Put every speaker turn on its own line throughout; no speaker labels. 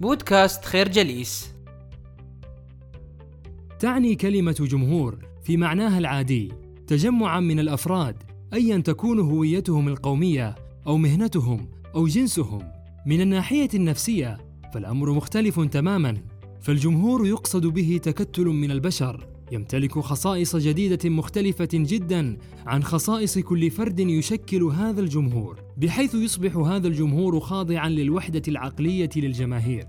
بودكاست خير جليس.
تعني كلمة جمهور في معناها العادي تجمعا من الأفراد ايا تكون هويتهم القومية أو مهنتهم أو جنسهم. من الناحية النفسية فالأمر مختلف تماما فالجمهور يقصد به تكتل من البشر. يمتلك خصائص جديدة مختلفة جدا عن خصائص كل فرد يشكل هذا الجمهور بحيث يصبح هذا الجمهور خاضعا للوحدة العقلية للجماهير.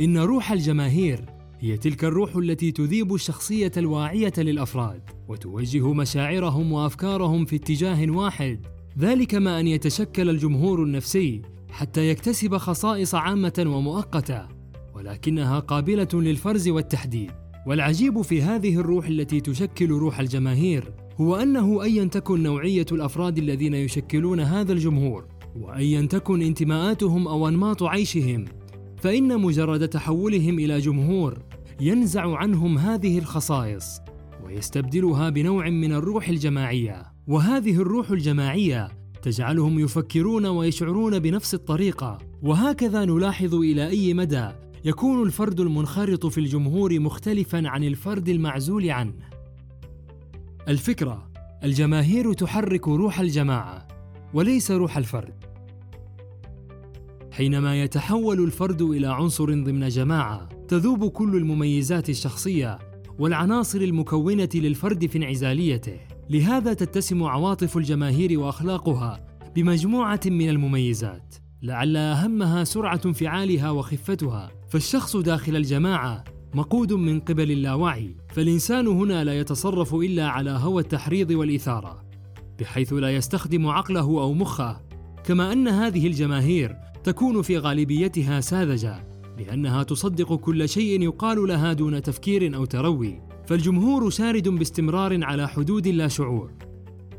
إن روح الجماهير هي تلك الروح التي تذيب الشخصية الواعية للأفراد وتوجه مشاعرهم وأفكارهم في اتجاه واحد. ذلك ما أن يتشكل الجمهور النفسي حتى يكتسب خصائص عامة ومؤقتة ولكنها قابلة للفرز والتحديد. والعجيب في هذه الروح التي تشكل روح الجماهير هو أنه ايا تكن نوعية الأفراد الذين يشكلون هذا الجمهور وايا تكن انتماءاتهم أو أنماط عيشهم فإن مجرد تحولهم إلى جمهور ينزع عنهم هذه الخصائص ويستبدلها بنوع من الروح الجماعية. وهذه الروح الجماعية تجعلهم يفكرون ويشعرون بنفس الطريقة. وهكذا نلاحظ إلى أي مدى يكون الفرد المنخرط في الجمهور مختلفا عن الفرد المعزول عنه. الفكرة الجماهير تحرك روح الجماعة وليس روح الفرد. حينما يتحول الفرد إلى عنصر ضمن جماعة تذوب كل المميزات الشخصية والعناصر المكونة للفرد في انعزاليته. لهذا تتسم عواطف الجماهير وأخلاقها بمجموعة من المميزات لعل أهمها سرعة انفعالها وخفتها. فالشخص داخل الجماعة مقود من قبل اللاوعي فالإنسان هنا لا يتصرف إلا على هوى التحريض والإثارة بحيث لا يستخدم عقله أو مخه كما أن هذه الجماهير تكون في غالبيتها ساذجة لأنها تصدق كل شيء يقال لها دون تفكير أو تروي فالجمهور شارد باستمرار على حدود لا شعور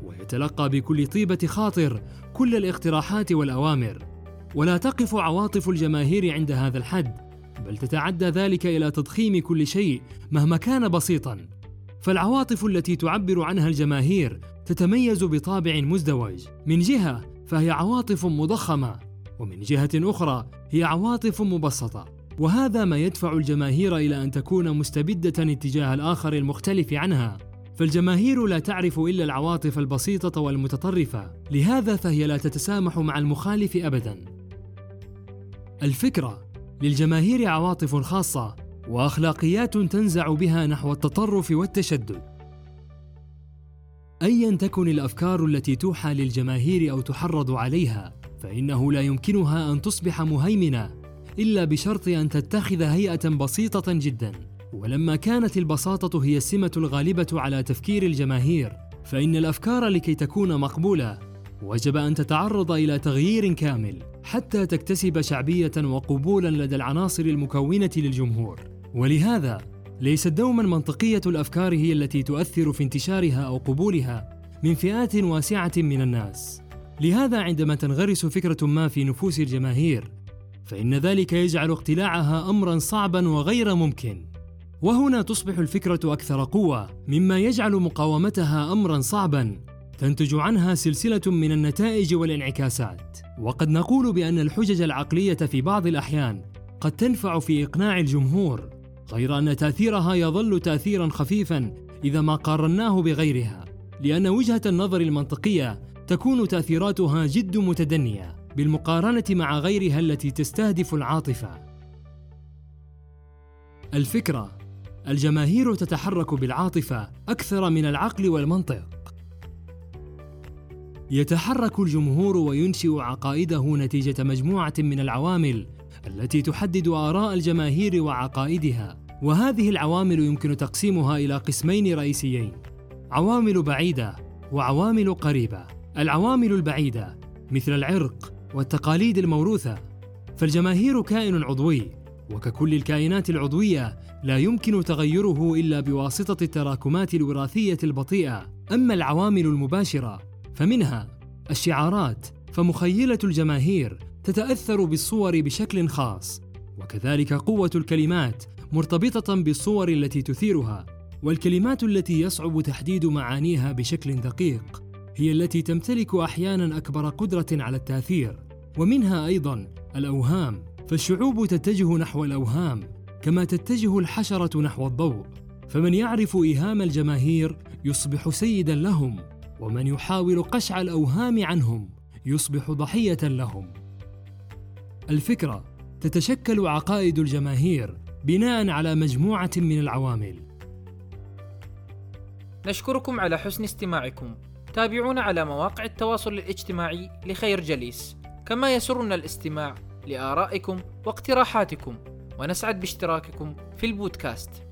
ويتلقى بكل طيبة خاطر كل الاقتراحات والأوامر ولا تقف عواطف الجماهير عند هذا الحد. بل تتعدى ذلك إلى تضخيم كل شيء مهما كان بسيطا. فالعواطف التي تعبر عنها الجماهير تتميز بطابع مزدوج. من جهة فهي عواطف مضخمة ومن جهة أخرى هي عواطف مبسطة. وهذا ما يدفع الجماهير إلى أن تكون مستبدة اتجاه الآخر المختلف عنها. فالجماهير لا تعرف إلا العواطف البسيطة والمتطرفة. لهذا فهي لا تتسامح مع المخالف أبدا. الفكرة للجماهير عواطف خاصة وأخلاقيات تنزع بها نحو التطرف والتشدد. ايا تكن الأفكار التي توحى للجماهير أو تحرض عليها فإنه لا يمكنها أن تصبح مهيمنة إلا بشرط أن تتخذ هيئة بسيطة جدا. ولما كانت البساطة هي السمة الغالبة على تفكير الجماهير فإن الأفكار لكي تكون مقبولة وجب أن تتعرض إلى تغيير كامل. حتى تكتسب شعبية وقبولا لدى العناصر المكونة للجمهور. ولهذا ليست دوما منطقية الأفكار هي التي تؤثر في انتشارها أو قبولها من فئات واسعة من الناس. لهذا عندما تنغرس فكرة ما في نفوس الجماهير فإن ذلك يجعل اقتلاعها أمرا صعبا وغير ممكن. وهنا تصبح الفكرة أكثر قوة مما يجعل مقاومتها أمرا صعبا تنتج عنها سلسلة من النتائج والانعكاسات. وقد نقول بأن الحجج العقلية في بعض الأحيان قد تنفع في إقناع الجمهور غير أن تأثيرها يظل تأثيرا خفيفا إذا ما قارناه بغيرها لأن وجهة النظر المنطقية تكون تأثيراتها جد متدنية بالمقارنة مع غيرها التي تستهدف العاطفة. الفكرة الجماهير تتحرك بالعاطفة أكثر من العقل والمنطق. يتحرك الجمهور وينشئ عقائده نتيجة مجموعة من العوامل التي تحدد آراء الجماهير وعقائدها. وهذه العوامل يمكن تقسيمها إلى قسمين رئيسيين عوامل بعيدة وعوامل قريبة. العوامل البعيدة مثل العرق والتقاليد الموروثة. فالجماهير كائن عضوي وككل الكائنات العضوية لا يمكن تغيره إلا بواسطة التراكمات الوراثية البطيئة. أما العوامل المباشرة فمنها الشعارات فمخيلة الجماهير تتأثر بالصور بشكل خاص وكذلك قوة الكلمات مرتبطة بالصور التي تثيرها والكلمات التي يصعب تحديد معانيها بشكل دقيق هي التي تمتلك أحيانا أكبر قدرة على التأثير ومنها أيضا الأوهام فالشعوب تتجه نحو الأوهام كما تتجه الحشرة نحو الضوء فمن يعرف إيهام الجماهير يصبح سيدا لهم. ومن يحاول قشع الأوهام عنهم يصبح ضحية لهم. الفكرة تتشكل عقائد الجماهير بناء على مجموعة من العوامل.
نشكركم على حسن استماعكم. تابعونا على مواقع التواصل الاجتماعي لخير جليس. كما يسرنا الاستماع لآرائكم واقتراحاتكم. ونسعد باشتراككم في البودكاست.